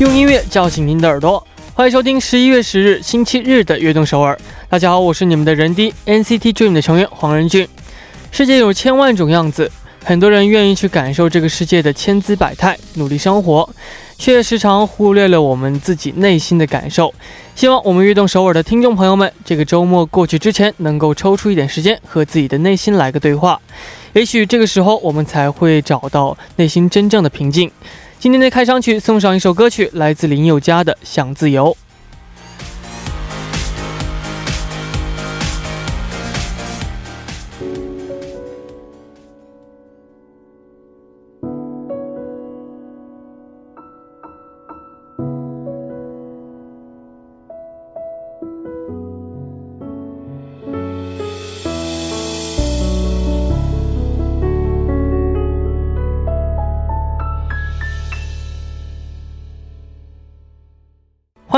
用音乐叫醒您的耳朵，欢迎收听十一月十日星期日的《悦动首尔》。大家好，我是你们的人低 NCT Dream 的成员黄仁俊。世界有千万种样子，很多人愿意去感受这个世界的千姿百态，努力生活，却时常忽略了我们自己内心的感受。希望我们悦动首尔的听众朋友们，这个周末过去之前，能够抽出一点时间和自己的内心来个对话。也许这个时候，我们才会找到内心真正的平静。今天的开场曲送上一首歌曲，来自林宥嘉的《想自由》。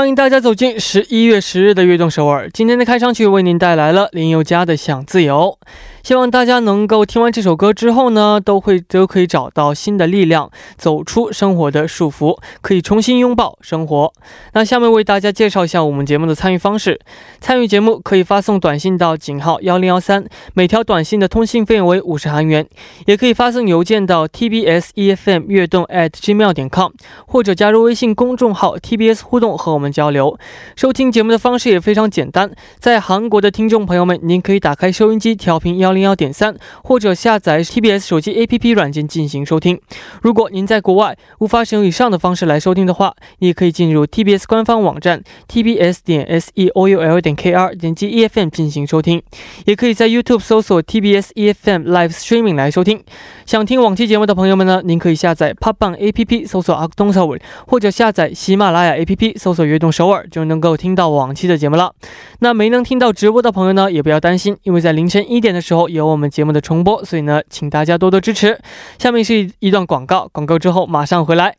欢迎大家走进十一月十日的悦动首尔。今天的开场曲为您带来了林宥嘉的《想自由》。希望大家能够听完这首歌之后呢，都会都可以找到新的力量，走出生活的束缚，可以重新拥抱生活。那下面为大家介绍一下我们节目的参与方式。参与节目可以发送短信到井号幺零幺三，每条短信的通信费用为五十韩元；也可以发送邮件到 tbs efm 悦动 at gmail 点 com，或者加入微信公众号 tbs 互动和我们交流。收听节目的方式也非常简单，在韩国的听众朋友们，您可以打开收音机调频幺。零幺点三，或者下载 TBS 手机 APP 软件进行收听。如果您在国外无法使用以上的方式来收听的话，你也可以进入 TBS 官方网站 tbs 点 seoul 点 kr，点击 EFM 进行收听。也可以在 YouTube 搜索 TBS EFM Live Streaming 来收听。想听往期节目的朋友们呢，您可以下载 Popbang APP 搜索阿东首尔，或者下载喜马拉雅 APP 搜索悦动首尔，就能够听到往期的节目了。那没能听到直播的朋友呢，也不要担心，因为在凌晨一点的时候。有我们节目的重播，所以呢，请大家多多支持。下面是一段广告，广告之后马上回来。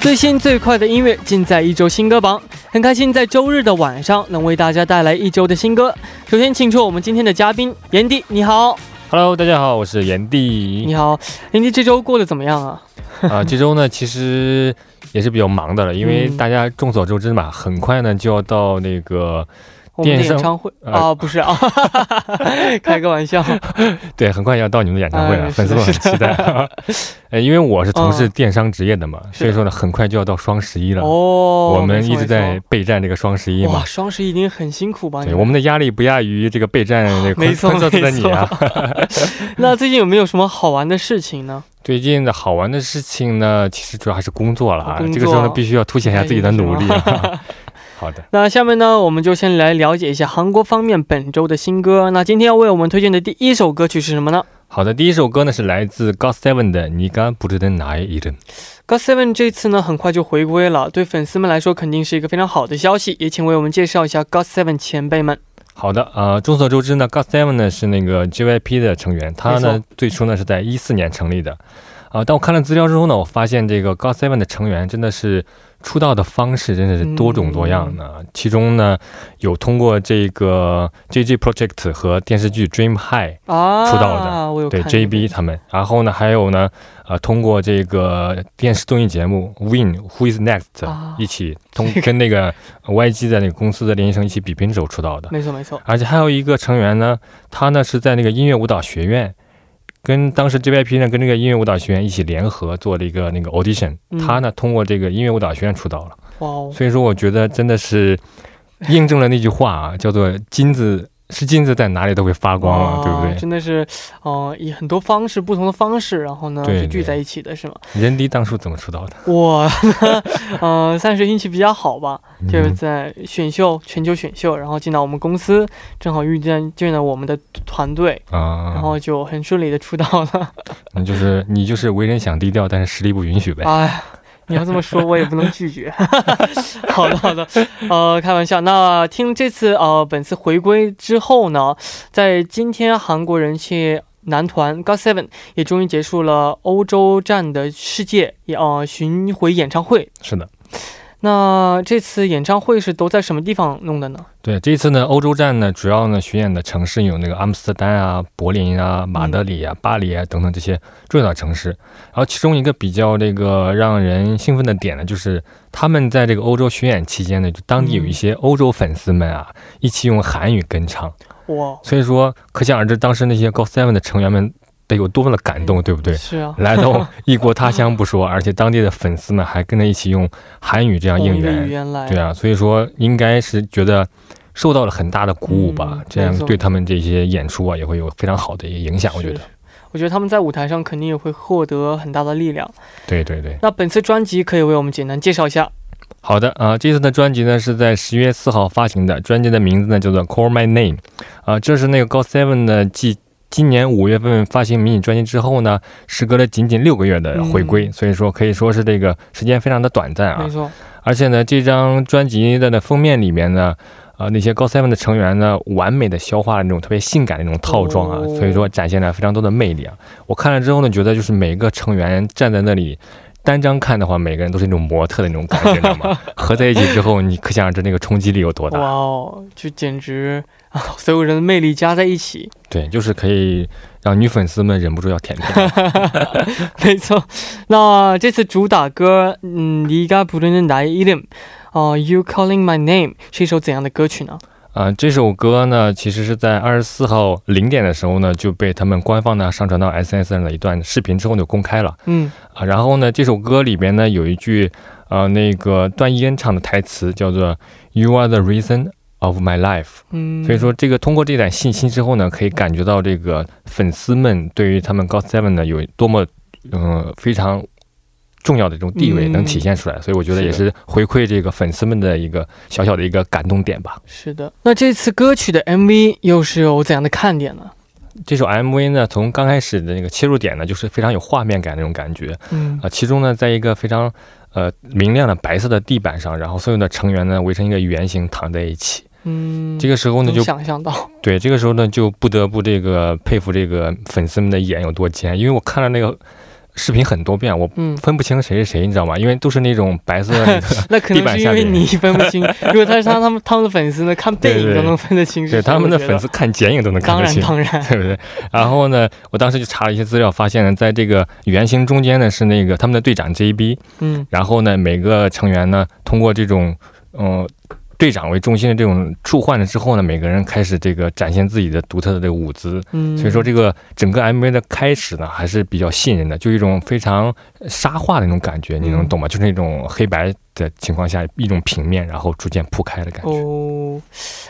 最新最快的音乐尽在一周新歌榜，很开心在周日的晚上能为大家带来一周的新歌。首先，请出我们今天的嘉宾炎帝，你好。Hello，大家好，我是炎帝。你好，炎帝，这周过得怎么样啊？啊，这周呢，其实也是比较忙的了，因为大家众所周知嘛，很快呢就要到那个。演唱会啊，不是啊，开个玩笑。对，很快要到你们的演唱会了，粉丝们很期待。呃，因为我是从事电商职业的嘛，所以说呢，很快就要到双十一了。哦，我们一直在备战这个双十一嘛。双十一一定很辛苦吧？对，我们的压力不亚于这个备战那个。没错，没错。你啊。那最近有没有什么好玩的事情呢？最近的好玩的事情呢，其实主要还是工作了啊。这个时候呢，必须要凸显一下自己的努力。好的，那下面呢，我们就先来了解一下韩国方面本周的新歌。那今天要为我们推荐的第一首歌曲是什么呢？好的，第一首歌呢是来自 GOT7 的《你敢不知道哪一人》。GOT7 这次呢很快就回归了，对粉丝们来说肯定是一个非常好的消息。也请为我们介绍一下 GOT7 前辈们。好的，呃，众所周知呢，GOT7 呢是那个 JYP 的成员，他呢最初呢是在一四年成立的。啊，当我看了资料之后呢，我发现这个 GOT7 的成员真的是。出道的方式真的是多种多样的，其中呢有通过这个 J J Project 和电视剧 Dream High 出道的，对 J B 他们，然后呢还有呢呃通过这个电视综艺节目 Win Who Is Next 一起通跟那个 Y G 的那个公司的练习生一起比拼手出道的，没错没错，而且还有一个成员呢，他呢是在那个音乐舞蹈学院。跟当时 JYP 呢，跟这个音乐舞蹈学院一起联合做了一个那个 audition，他呢通过这个音乐舞蹈学院出道了。哇，所以说我觉得真的是印证了那句话啊，叫做金子。是金子在哪里都会发光啊，对不对？真的是，哦，以很多方式、不同的方式，然后呢，就聚在一起的是吗？人迪当初怎么出道的？我，嗯，算是运气比较好吧，就是在选秀、全球选秀，然后进到我们公司，正好遇见进了我们的团队啊，然后就很顺利的出道了。你 就是你就是为人想低调，但是实力不允许呗。哎。你要这么说，我也不能拒绝。好的，好的，呃，开玩笑。那听这次呃，本次回归之后呢，在今天，韩国人气男团 GOT7 也终于结束了欧洲站的世界呃巡回演唱会。是的。那这次演唱会是都在什么地方弄的呢？对，这次呢，欧洲站呢，主要呢巡演的城市有那个阿姆斯特丹啊、柏林啊、马德里啊、巴黎啊等等这些重要的城市。然后其中一个比较这个让人兴奋的点呢，就是他们在这个欧洲巡演期间呢，就当地有一些欧洲粉丝们啊，一起用韩语跟唱。哇！所以说，可想而知，当时那些 GOT7 的成员们。得有多么的感动，对不对？是啊，来到 异国他乡不说，而且当地的粉丝们还跟着一起用韩语这样应援，对啊，所以说应该是觉得受到了很大的鼓舞吧。这样对他们这些演出啊，也会有非常好的一个影响。我觉得，我觉得他们在舞台上肯定也会获得很大的力量。对对对。那本次专辑可以为我们简单介绍一下？好的啊，这次的专辑呢是在十月四号发行的，专辑的名字呢叫做《Call My Name》啊，这是那个 GOT7 的继。今年五月份发行迷你专辑之后呢，时隔了仅仅六个月的回归，所以说可以说是这个时间非常的短暂啊。没错。而且呢，这张专辑的的封面里面呢，呃，那些高 seven 的成员呢，完美的消化了那种特别性感的那种套装啊，所以说展现了非常多的魅力啊。我看了之后呢，觉得就是每个成员站在那里。单张看的话，每个人都是那种模特的那种感觉，知道吗？合在一起之后，你可想而知那个冲击力有多大。哇哦，就简直啊，所有人的魅力加在一起。对，就是可以让女粉丝们忍不住要舔舔。没错，那这次主打歌，嗯，你가부르는나의이름哦，You Calling My Name 是一首怎样的歌曲呢？啊，这首歌呢，其实是在二十四号零点的时候呢，就被他们官方呢上传到 S N S 上的一段视频之后就公开了。嗯，啊，然后呢，这首歌里边呢有一句，呃，那个段奕恩唱的台词叫做 “You are the reason Of my life”。嗯，所以说这个通过这点信息之后呢，可以感觉到这个粉丝们对于他们 God Seven 呢有多么，嗯，非常。重要的这种地位能体现出来，所以我觉得也是回馈这个粉丝们的一个小小的一个感动点吧。是的，那这次歌曲的 MV 又是有怎样的看点呢？这首 MV 呢，从刚开始的那个切入点呢，就是非常有画面感那种感觉。嗯啊，其中呢，在一个非常呃明亮的白色的地板上，然后所有的成员呢围成一个圆形躺在一起。嗯，这个时候呢就想象到，对，这个时候呢就不得不这个佩服这个粉丝们的眼有多尖，因为我看了那个。视频很多遍，我分不清谁是谁，你知道吗？因为都是那种白色的那 可能是因为你分不清。如果他是他他们他们的粉丝呢，看背影都能分得清。对他们的粉丝看剪影都能看得清。当然当然，对不对？然后呢，我当时就查了一些资料，发现呢，在这个圆形中间呢是那个他们的队长 JB。嗯。然后呢，每个成员呢通过这种嗯。队长为中心的这种触换了之后呢，每个人开始这个展现自己的独特的这个舞姿，嗯，所以说这个整个 MV 的开始呢还是比较吸引人的，就一种非常沙画的那种感觉，你能懂吗？就是那种黑白。的情况下，一种平面，然后逐渐铺开的感觉。哦，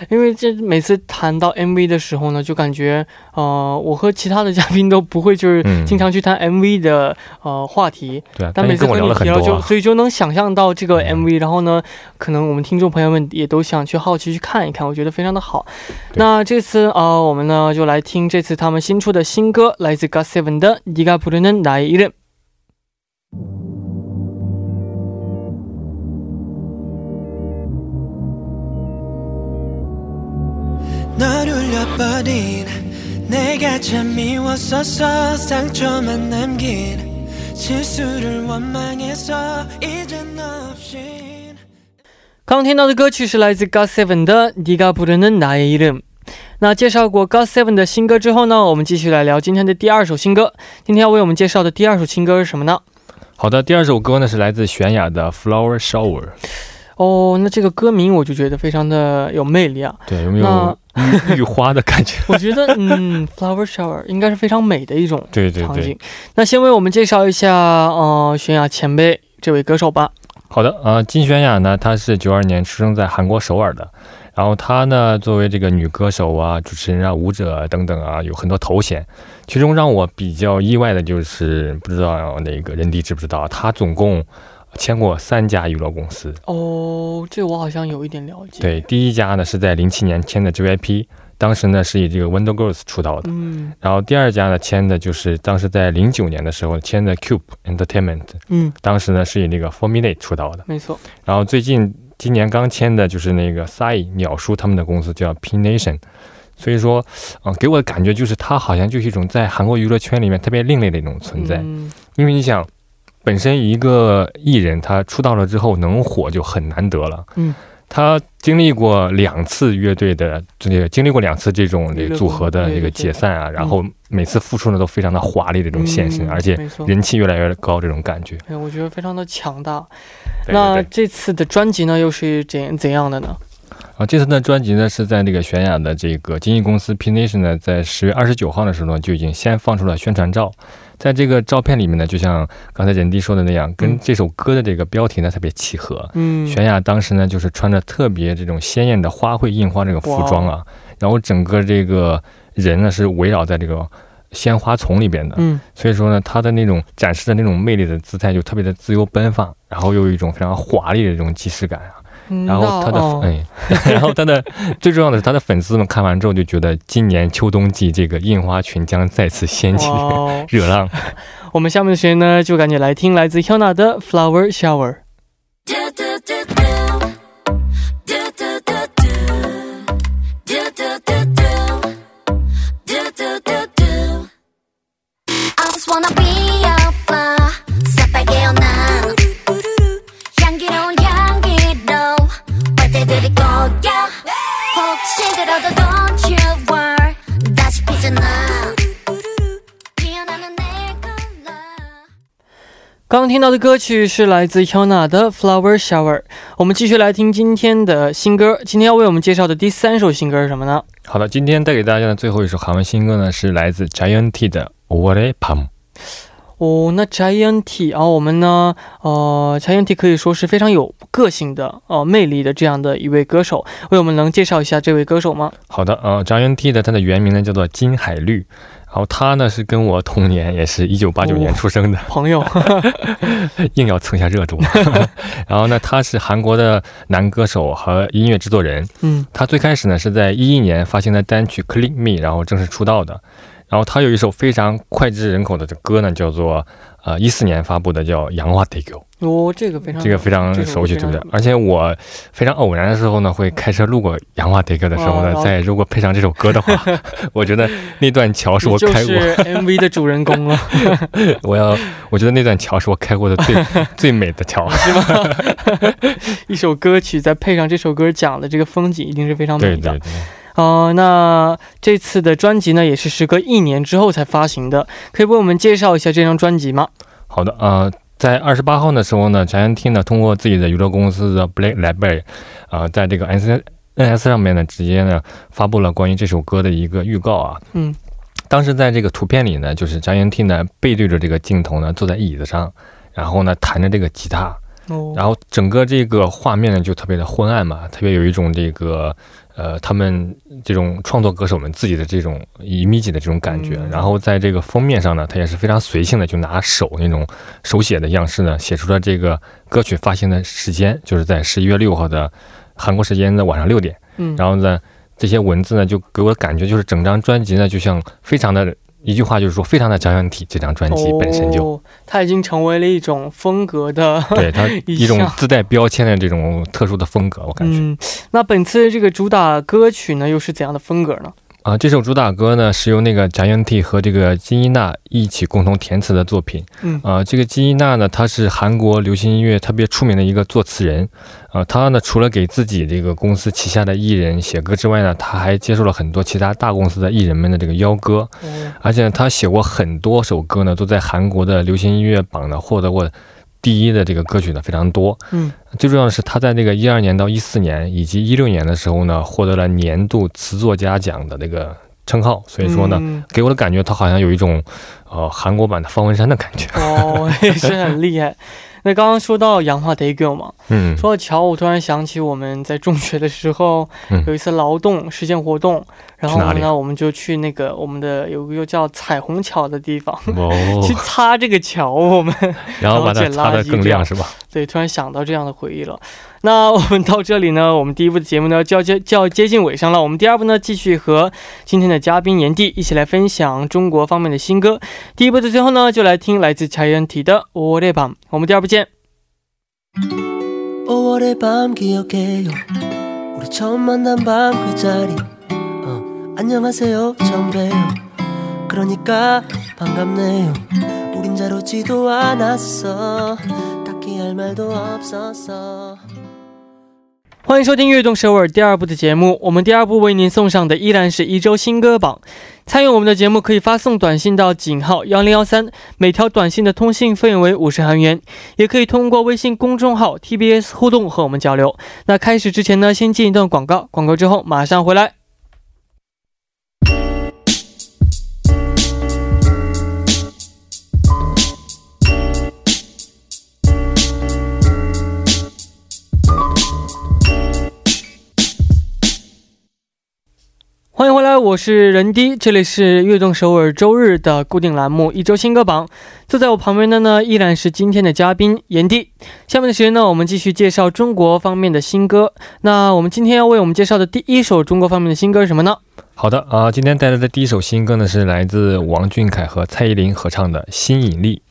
因为这每次谈到 MV 的时候呢，就感觉，呃，我和其他的嘉宾都不会就是经常去谈 MV 的呃话题。对，但每次跟你提到，就所以就能想象到这个 MV，然后呢，可能我们听众朋友们也都想去好奇去看一看，我觉得非常的好。那这次啊，我们呢就来听这次他们新出的新歌，来自 GOT7 的《니가부르는나의이름》。 널울려버린내가참미웠었어상처만남긴실수를원망해서이젠없이刚听到的歌曲是来自 GOT7 的《네가부르는나의이름》。那介绍过 GOT7 的新歌之后呢，我们继续来聊今天的第二首新歌。今天要为我们介绍的第二首新歌是什么呢？好的，第二首歌呢是来自泫雅的《Flower Shower》。 哦，那这个歌名我就觉得非常的有魅力啊。对，有没有玉玉花的感觉？我觉得，嗯，flower shower 应该是非常美的一种对对场景。那先为我们介绍一下，呃，泫雅前辈这位歌手吧。好的，呃，金泫雅呢，她是九二年出生在韩国首尔的。然后她呢，作为这个女歌手啊、主持人啊、舞者等等啊，有很多头衔。其中让我比较意外的就是，不知道那个人迪知不知道，她总共。签过三家娱乐公司哦，这我好像有一点了解。对，第一家呢是在零七年签的 JYP，当时呢是以这个 Wonder Girls 出道的。嗯。然后第二家呢签的就是当时在零九年的时候签的 Cube Entertainment。嗯。当时呢是以那个 Formula 出道的。没错。然后最近今年刚签的就是那个 Sai 鸟叔他们的公司叫 P Nation，所以说，嗯，给我的感觉就是他好像就是一种在韩国娱乐圈里面特别另类的一种存在。嗯。因为你想。本身一个艺人他出道了之后能火就很难得了。嗯。他经历过两次乐队的这个，经历过两次这种这组合的这个解散啊，然后每次复出呢都非常的华丽的这种现身，而且人气越来越高这种感觉。哎，我觉得非常的强大。那这次的专辑呢又是怎怎样的呢？啊，这次的专辑呢是在那个泫雅的这个经纪公司 P Nation 呢，在十月二十九号的时候呢就已经先放出了宣传照。在这个照片里面呢，就像刚才任迪说的那样，跟这首歌的这个标题呢特别契合。嗯，泫雅当时呢就是穿着特别这种鲜艳的花卉印花这个服装啊，然后整个这个人呢是围绕在这个鲜花丛里边的。嗯，所以说呢，她的那种展示的那种魅力的姿态就特别的自由奔放，然后又有一种非常华丽的这种即视感啊。然后他的哎，然后他的最重要的是他的粉丝们看完之后就觉得今年秋冬季这个印花裙将再次掀起 热浪。我们下面的时间呢，就赶紧来听来自 Hyuna 的 Flower Shower。刚刚听到的歌曲是来自 Hyuna 的 Flower Shower。我们继续来听今天的新歌。今天要为我们介绍的第三首新歌是什么呢？好的，今天带给大家的最后一首韩文新歌呢，是来自 Giant T 的 o l e Pam。哦，那 Giant T 啊，我们呢，呃，Giant T 可以说是非常有个性的、呃，魅力的这样的一位歌手。为我们能介绍一下这位歌手吗？好的，呃，Giant T 的他的原名呢叫做金海绿。然后他呢是跟我同年，也是一九八九年出生的 朋友，硬要蹭下热度。然后呢，他是韩国的男歌手和音乐制作人。嗯，他最开始呢是在一一年发行的单曲《Clean Me》，然后正式出道的。然后他有一首非常脍炙人口的这歌呢，叫做呃一四年发布的叫《杨花得 o 哦，这个非常这个非常熟悉，对不对？而且我非常偶然的时候呢，会开车路过杨花 take 的时候呢，在如果配上这首歌的话，我觉得那段桥是我开过 MV 的主人公了。我要，我觉得那段桥是我开过的最最美的桥，是吗？一首歌曲再配上这首歌讲的这个风景，一定是非常美的。对对对。哦，那这次的专辑呢，也是时隔一年之后才发行的，可以为我们介绍一下这张专辑吗？好的，呃。在二十八号的时候呢，翟 T 呢通过自己的娱乐公司的 Black Library，啊，在这个 S N S 上面呢，直接呢发布了关于这首歌的一个预告啊。嗯，当时在这个图片里呢，就是翟 T 呢背对着这个镜头呢，坐在椅子上，然后呢弹着这个吉他，然后整个这个画面呢就特别的昏暗嘛，特别有一种这个。呃，他们这种创作歌手们自己的这种一密集的这种感觉，然后在这个封面上呢，他也是非常随性的，就拿手那种手写的样式呢，写出了这个歌曲发行的时间，就是在十一月六号的韩国时间的晚上六点。嗯，然后呢，这些文字呢，就给我的感觉就是整张专辑呢，就像非常的。一句话就是说，非常的交响体，这张专辑本身就，它已经成为了一种风格的，对它 一种自带标签的这种特殊的风格，我感觉。嗯，那本次这个主打歌曲呢，又是怎样的风格呢？啊，这首主打歌呢是由那个贾元 T 和这个金依娜一起共同填词的作品。嗯，啊，这个金依娜呢，她是韩国流行音乐特别出名的一个作词人。啊，她呢除了给自己这个公司旗下的艺人写歌之外呢，她还接受了很多其他大公司的艺人们的这个邀歌。嗯，而且她写过很多首歌呢，都在韩国的流行音乐榜呢获得过。第一的这个歌曲呢非常多，嗯，最重要的是他在那个一二年到一四年以及一六年的时候呢，获得了年度词作家奖的那个称号，所以说呢，给我的感觉他好像有一种，呃，韩国版的方文山的感觉，哦，也是很厉害。那刚刚说到氧化 day girl 嘛，嗯，说到桥，我突然想起我们在中学的时候有一次劳动实践活动，然后呢，我们就去那个我们的有个叫彩虹桥的地方，去擦这个桥，我们然后把它擦得更亮是吧？对，突然想到这样的回忆了。那我们到这里呢，我们第一部的节目呢就要接就要接近尾声了。我们第二部呢，继续和今天的嘉宾炎帝一起来分享中国方面的新歌。第一部的最后呢，就来听来自柴原体的《我的밤》。我们第二部见。欢迎收听《悦动首尔》第二部的节目。我们第二部为您送上的依然是一周新歌榜。参与我们的节目，可以发送短信到井号幺零幺三，每条短信的通信费用为五十韩元。也可以通过微信公众号 TBS 互动和我们交流。那开始之前呢，先进一段广告，广告之后马上回来。我是任迪，这里是悦动首尔周日的固定栏目一周新歌榜。坐在我旁边的呢，依然是今天的嘉宾严迪。下面的时间呢，我们继续介绍中国方面的新歌。那我们今天要为我们介绍的第一首中国方面的新歌是什么呢？好的啊，今天带来的第一首新歌呢，是来自王俊凯和蔡依林合唱的《新引力》。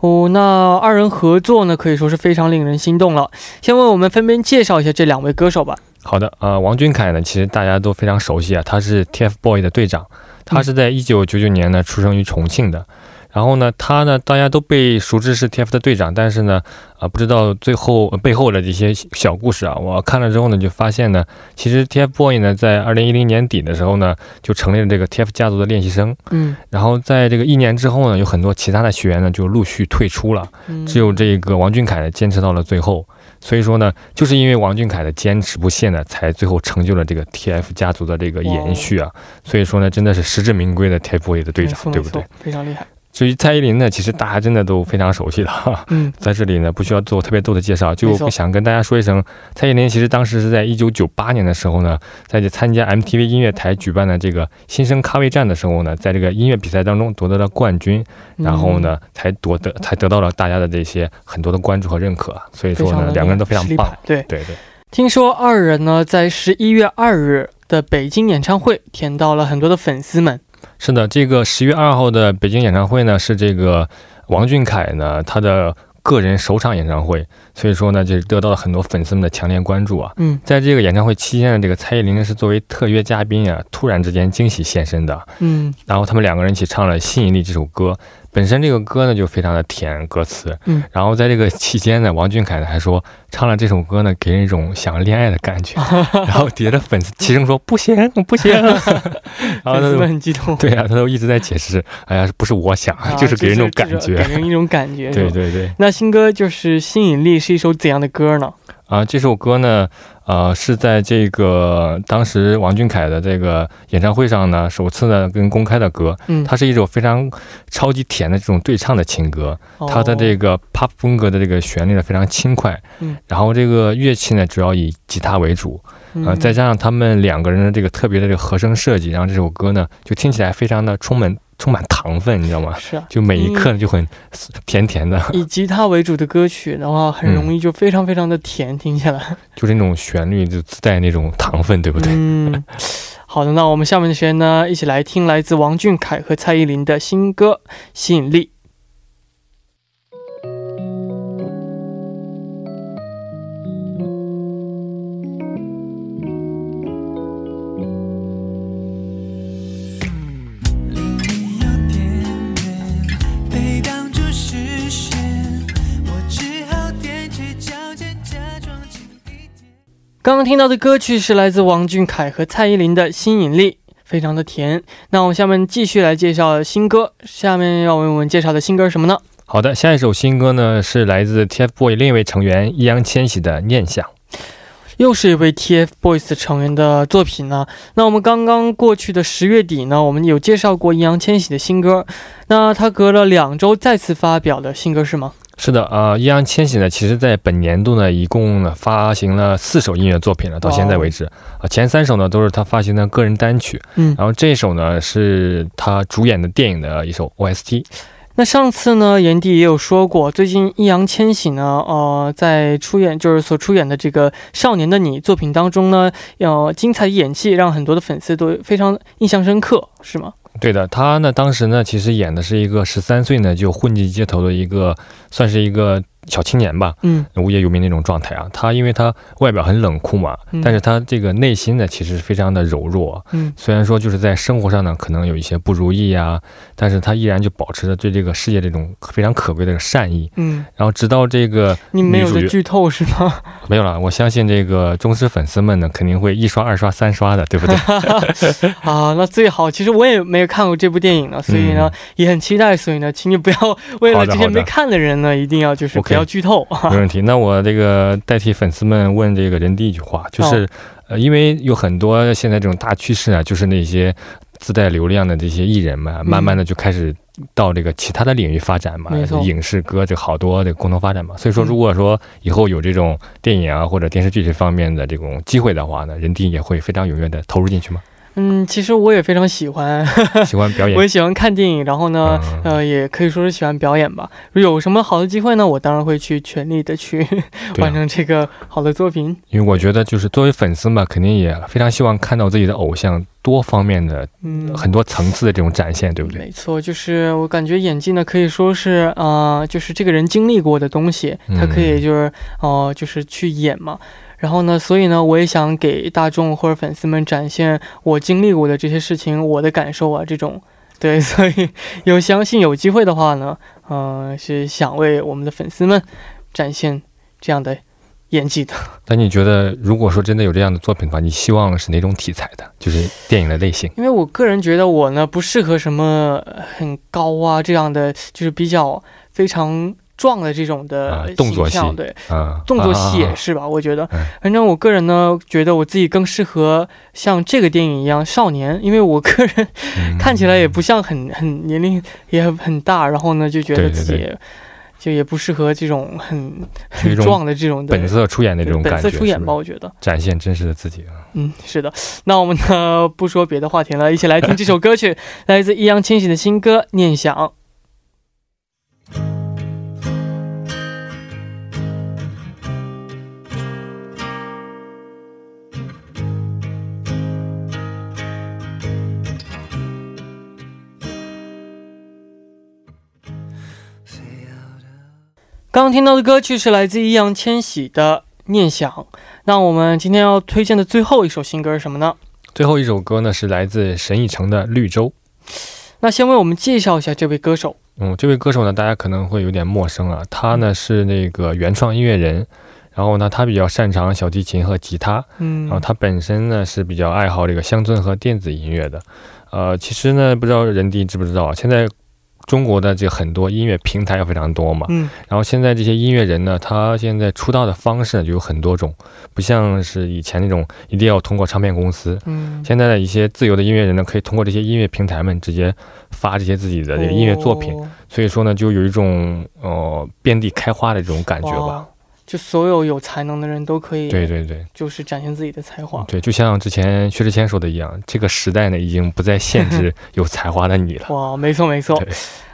哦，那二人合作呢，可以说是非常令人心动了。先为我们分别介绍一下这两位歌手吧。好的，呃，王俊凯呢，其实大家都非常熟悉啊，他是 TFBOY 的队长，他是在一九九九年呢出生于重庆的。然后呢，他呢，大家都被熟知是 TF 的队长，但是呢，啊，不知道最后背后的这些小故事啊。我看了之后呢，就发现呢，其实 TFBOY 呢，在二零一零年底的时候呢，就成立了这个 TF 家族的练习生。嗯。然后在这个一年之后呢，有很多其他的学员呢，就陆续退出了，只有这个王俊凯呢，坚持到了最后。所以说呢，就是因为王俊凯的坚持不懈呢，才最后成就了这个 TF 家族的这个延续啊。所以说呢，真的是实至名归的 TFBOY 的队长，对不对？非常厉害。至于蔡依林呢，其实大家真的都非常熟悉了。嗯，在这里呢，不需要做特别多的介绍，就想跟大家说一声，蔡依林其实当时是在一九九八年的时候呢，在这参加 MTV 音乐台举办的这个新生咖位战的时候呢，在这个音乐比赛当中夺得了冠军，然后呢，才夺得才得到了大家的这些很多的关注和认可。所以说呢，两个人都非常棒。对对对。听说二人呢，在十一月二日的北京演唱会甜到了很多的粉丝们。是的，这个十月二号的北京演唱会呢，是这个王俊凯呢他的个人首场演唱会，所以说呢，就是得到了很多粉丝们的强烈关注啊。嗯，在这个演唱会期间呢，这个蔡依林呢是作为特约嘉宾啊，突然之间惊喜现身的。嗯，然后他们两个人一起唱了《吸引力》这首歌。本身这个歌呢就非常的甜，歌词，嗯，然后在这个期间呢，王俊凯呢还说唱了这首歌呢给人一种想恋爱的感觉，然后底下的粉丝齐声说不行不行，然后粉丝们很激动，对呀，他都一直在解释，哎呀，不是我想，就是给人一种感觉，给人一种感觉，对对对。那新歌就是吸引力是一首怎样的歌呢？啊，这首歌呢，呃，是在这个当时王俊凯的这个演唱会上呢，首次呢跟公开的歌。嗯，它是一首非常超级甜的这种对唱的情歌。它的这个 pop 风格的这个旋律呢非常轻快。嗯，然后这个乐器呢主要以吉他为主。呃，再加上他们两个人的这个特别的这个和声设计，让这首歌呢就听起来非常的充满。充满糖分，你知道吗？是啊，就每一刻就很甜甜的。以吉他为主的歌曲的话，很容易就非常非常的甜，听起来就是那种旋律就自带那种糖分，对不对？嗯，好的，那我们下面的时间呢，一起来听来自王俊凯和蔡依林的新歌《吸引力》。刚刚听到的歌曲是来自王俊凯和蔡依林的《吸引力》，非常的甜。那我们下面继续来介绍新歌。下面要为我们介绍的新歌是什么呢？好的，下一首新歌呢是来自 TFBOYS 另一位成员易烊千玺的《念想》，又是一位 TFBOYS 成员的作品呢。那我们刚刚过去的十月底呢，我们有介绍过易烊千玺的新歌。那他隔了两周再次发表的新歌是吗？是的呃，易烊千玺呢，其实在本年度呢，一共呢发行了四首音乐作品了，到现在为止啊，前三首呢都是他发行的个人单曲，嗯，然后这首呢是他主演的电影的一首 OST。那上次呢，炎帝也有说过，最近易烊千玺呢，呃，在出演就是所出演的这个《少年的你》作品当中呢，要精彩演技让很多的粉丝都非常印象深刻，是吗？对的，他呢，当时呢，其实演的是一个十三岁呢就混迹街头的一个，算是一个小青年吧，嗯，无业游民那种状态啊。他因为他外表很冷酷嘛，但是他这个内心呢，其实是非常的柔弱。嗯，虽然说就是在生活上呢，可能有一些不如意啊，但是他依然就保持着对这个世界这种非常可贵的善意。嗯，然后直到这个你没有的剧透是吗？没有了，我相信这个忠实粉丝们呢，肯定会一刷、二刷、三刷的，对不对？啊，那最好。其实我也没有看过这部电影呢，所以呢也很期待。所以呢，请你不要为了这些没看的人呢，一定要就是不要剧透。没问题。那我这个代替粉丝们问这个人第一句话，就是呃，因为有很多现在这种大趋势啊，就是那些自带流量的这些艺人嘛，慢慢的就开始。到这个其他的领域发展嘛，影视歌这好多的共同发展嘛，所以说如果说以后有这种电影啊或者电视剧这方面的这种机会的话呢，人弟也会非常踊跃的投入进去吗？嗯，其实我也非常喜欢，喜欢表演，我也喜欢看电影，然后呢，呃，也可以说是喜欢表演吧。有什么好的机会呢，我当然会去全力的去完成这个好的作品。因为我觉得，就是作为粉丝嘛，肯定也非常希望看到自己的偶像多方面的、嗯，很多层次的这种展现，对不对？没错，就是我感觉演技呢，可以说是啊，就是这个人经历过的东西，他可以就是哦，就是去演嘛。然后呢，所以呢，我也想给大众或者粉丝们展现我经历过的这些事情，我的感受啊，这种，对，所以有相信有机会的话呢，嗯，是想为我们的粉丝们展现这样的演技的。那你觉得，如果说真的有这样的作品的话，你希望是哪种题材的？就是电影的类型？因为我个人觉得我呢不适合什么很高啊这样的，就是比较非常。壮的这种的动作戏，对，动作戏也是吧？我觉得，反正我个人呢，觉得我自己更适合像这个电影一样少年，因为我个人看起来也不像很很年龄也很大，然后呢，就觉得自己就也不适合这种很很壮的这种本色出演的这种感觉本色出演吧？我觉得展现真实的自己啊。嗯，是的。那我们呢，不说别的话题了，一起来听这首歌曲，来自易烊千玺的新歌《念想》。刚刚听到的歌曲是来自易烊千玺的《念想》。那我们今天要推荐的最后一首新歌是什么呢？最后一首歌呢是来自沈以诚的《绿洲》。那先为我们介绍一下这位歌手。嗯，这位歌手呢，大家可能会有点陌生啊。他呢是那个原创音乐人，然后呢他比较擅长小提琴和吉他。嗯，然后他本身呢是比较爱好这个乡村和电子音乐的。呃，其实呢，不知道人弟知不知道啊？现在。中国的这很多音乐平台也非常多嘛，嗯，然后现在这些音乐人呢，他现在出道的方式呢就有很多种，不像是以前那种一定要通过唱片公司，嗯，现在的一些自由的音乐人呢，可以通过这些音乐平台们直接发这些自己的这个音乐作品，所以说呢，就有一种呃遍地开花的这种感觉吧。就所有有才能的人都可以，对对对，就是展现自己的才华。对，就像之前薛之谦说的一样，这个时代呢，已经不再限制 有才华的你了。哇，没错没错。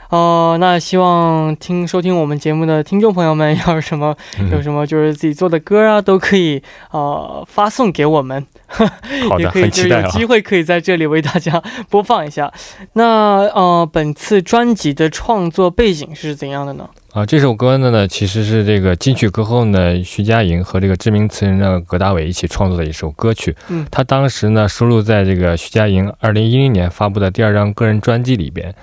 哦，那希望听收听我们节目的听众朋友们，要是什么有什么就是自己做的歌啊，都可以呃发送给我们。好的，很期待有机会可以在这里为大家播放一下。那呃，本次专辑的创作背景是怎样的呢？啊，这首歌呢呢，其实是这个金曲歌后呢徐佳莹和这个知名词人呢葛大伟一起创作的一首歌曲。嗯，他当时呢收录在这个徐佳莹二零一零年发布的第二张个人专辑里边。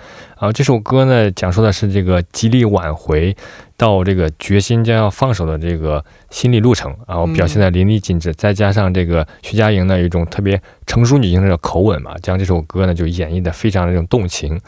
啊，这首歌呢讲述的是这个极力挽回到这个决心将要放手的这个心理路程，然后表现的淋漓尽致。再加上这个徐佳莹呢有一种特别成熟女性的口吻嘛，将这首歌呢就演绎的非常的这种动情。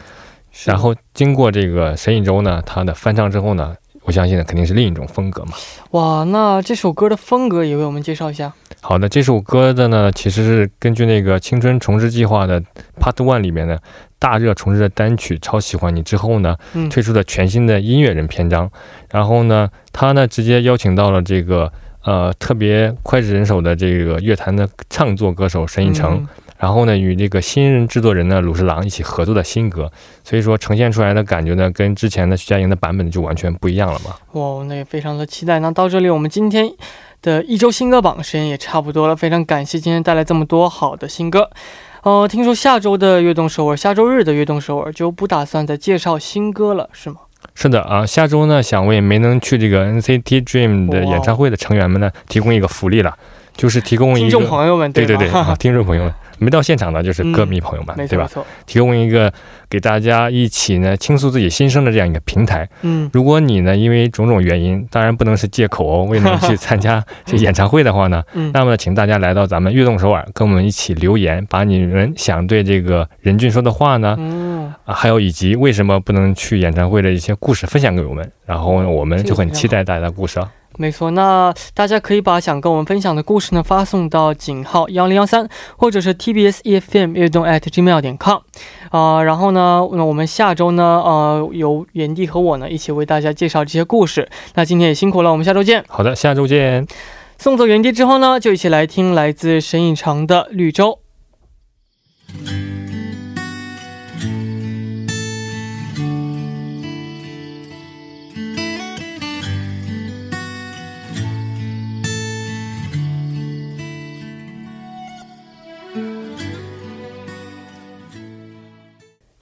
然后经过这个沈以洲呢，他的翻唱之后呢，我相信呢肯定是另一种风格嘛。哇，那这首歌的风格也为我们介绍一下。好的，这首歌的呢其实是根据那个青春重置计划的 Part One 里面的大热重置的单曲《超喜欢你》之后呢，推出的全新的音乐人篇章。然后呢，他呢直接邀请到了这个呃特别脍炙人口的这个乐坛的唱作歌手沈以诚。然后呢，与这个新人制作人呢鲁士郎一起合作的新歌，所以说呈现出来的感觉呢，跟之前的徐佳莹的版本就完全不一样了嘛。哇，那也非常的期待。那到这里，我们今天的一周新歌榜时间也差不多了，非常感谢今天带来这么多好的新歌。呃，听说下周的悦动首尔，下周日的悦动首尔就不打算再介绍新歌了，是吗？是的啊，下周呢，想为没能去这个 NCT Dream 的演唱会的成员们呢，提供一个福利了，就是提供一个听众朋友们，对对对，听众朋友们。没到现场的，就是歌迷朋友们，对吧？提供一个给大家一起呢倾诉自己心声的这样一个平台。嗯，如果你呢因为种种原因，当然不能是借口哦，未能去参加 这演唱会的话呢，那么请大家来到咱们悦动首尔，跟我们一起留言，把你们想对这个任俊说的话呢，啊，还有以及为什么不能去演唱会的一些故事分享给我们，然后我们就很期待大家的故事啊。没错，那大家可以把想跟我们分享的故事呢发送到井号幺零幺三，或者是 TBS EFM 悦动 at gmail 点 com，啊，然后呢，那我们下周呢，呃，由原地和我呢一起为大家介绍这些故事。那今天也辛苦了，我们下周见。好的，下周见。送走原地之后呢，就一起来听来自沈以诚的《绿洲》。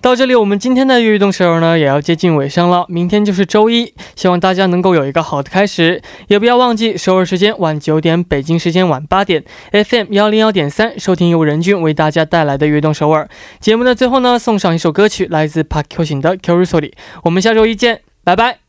到这里，我们今天的运动时候呢，也要接近尾声了。明天就是周一，希望大家能够有一个好的开始，也不要忘记首尔时间晚九点，北京时间晚八点，FM 幺零幺点三，收听由任君为大家带来的运动首尔节目的最后呢，送上一首歌曲，来自 Park Hyo Shin 的《Curiosity》。我们下周一见，拜拜。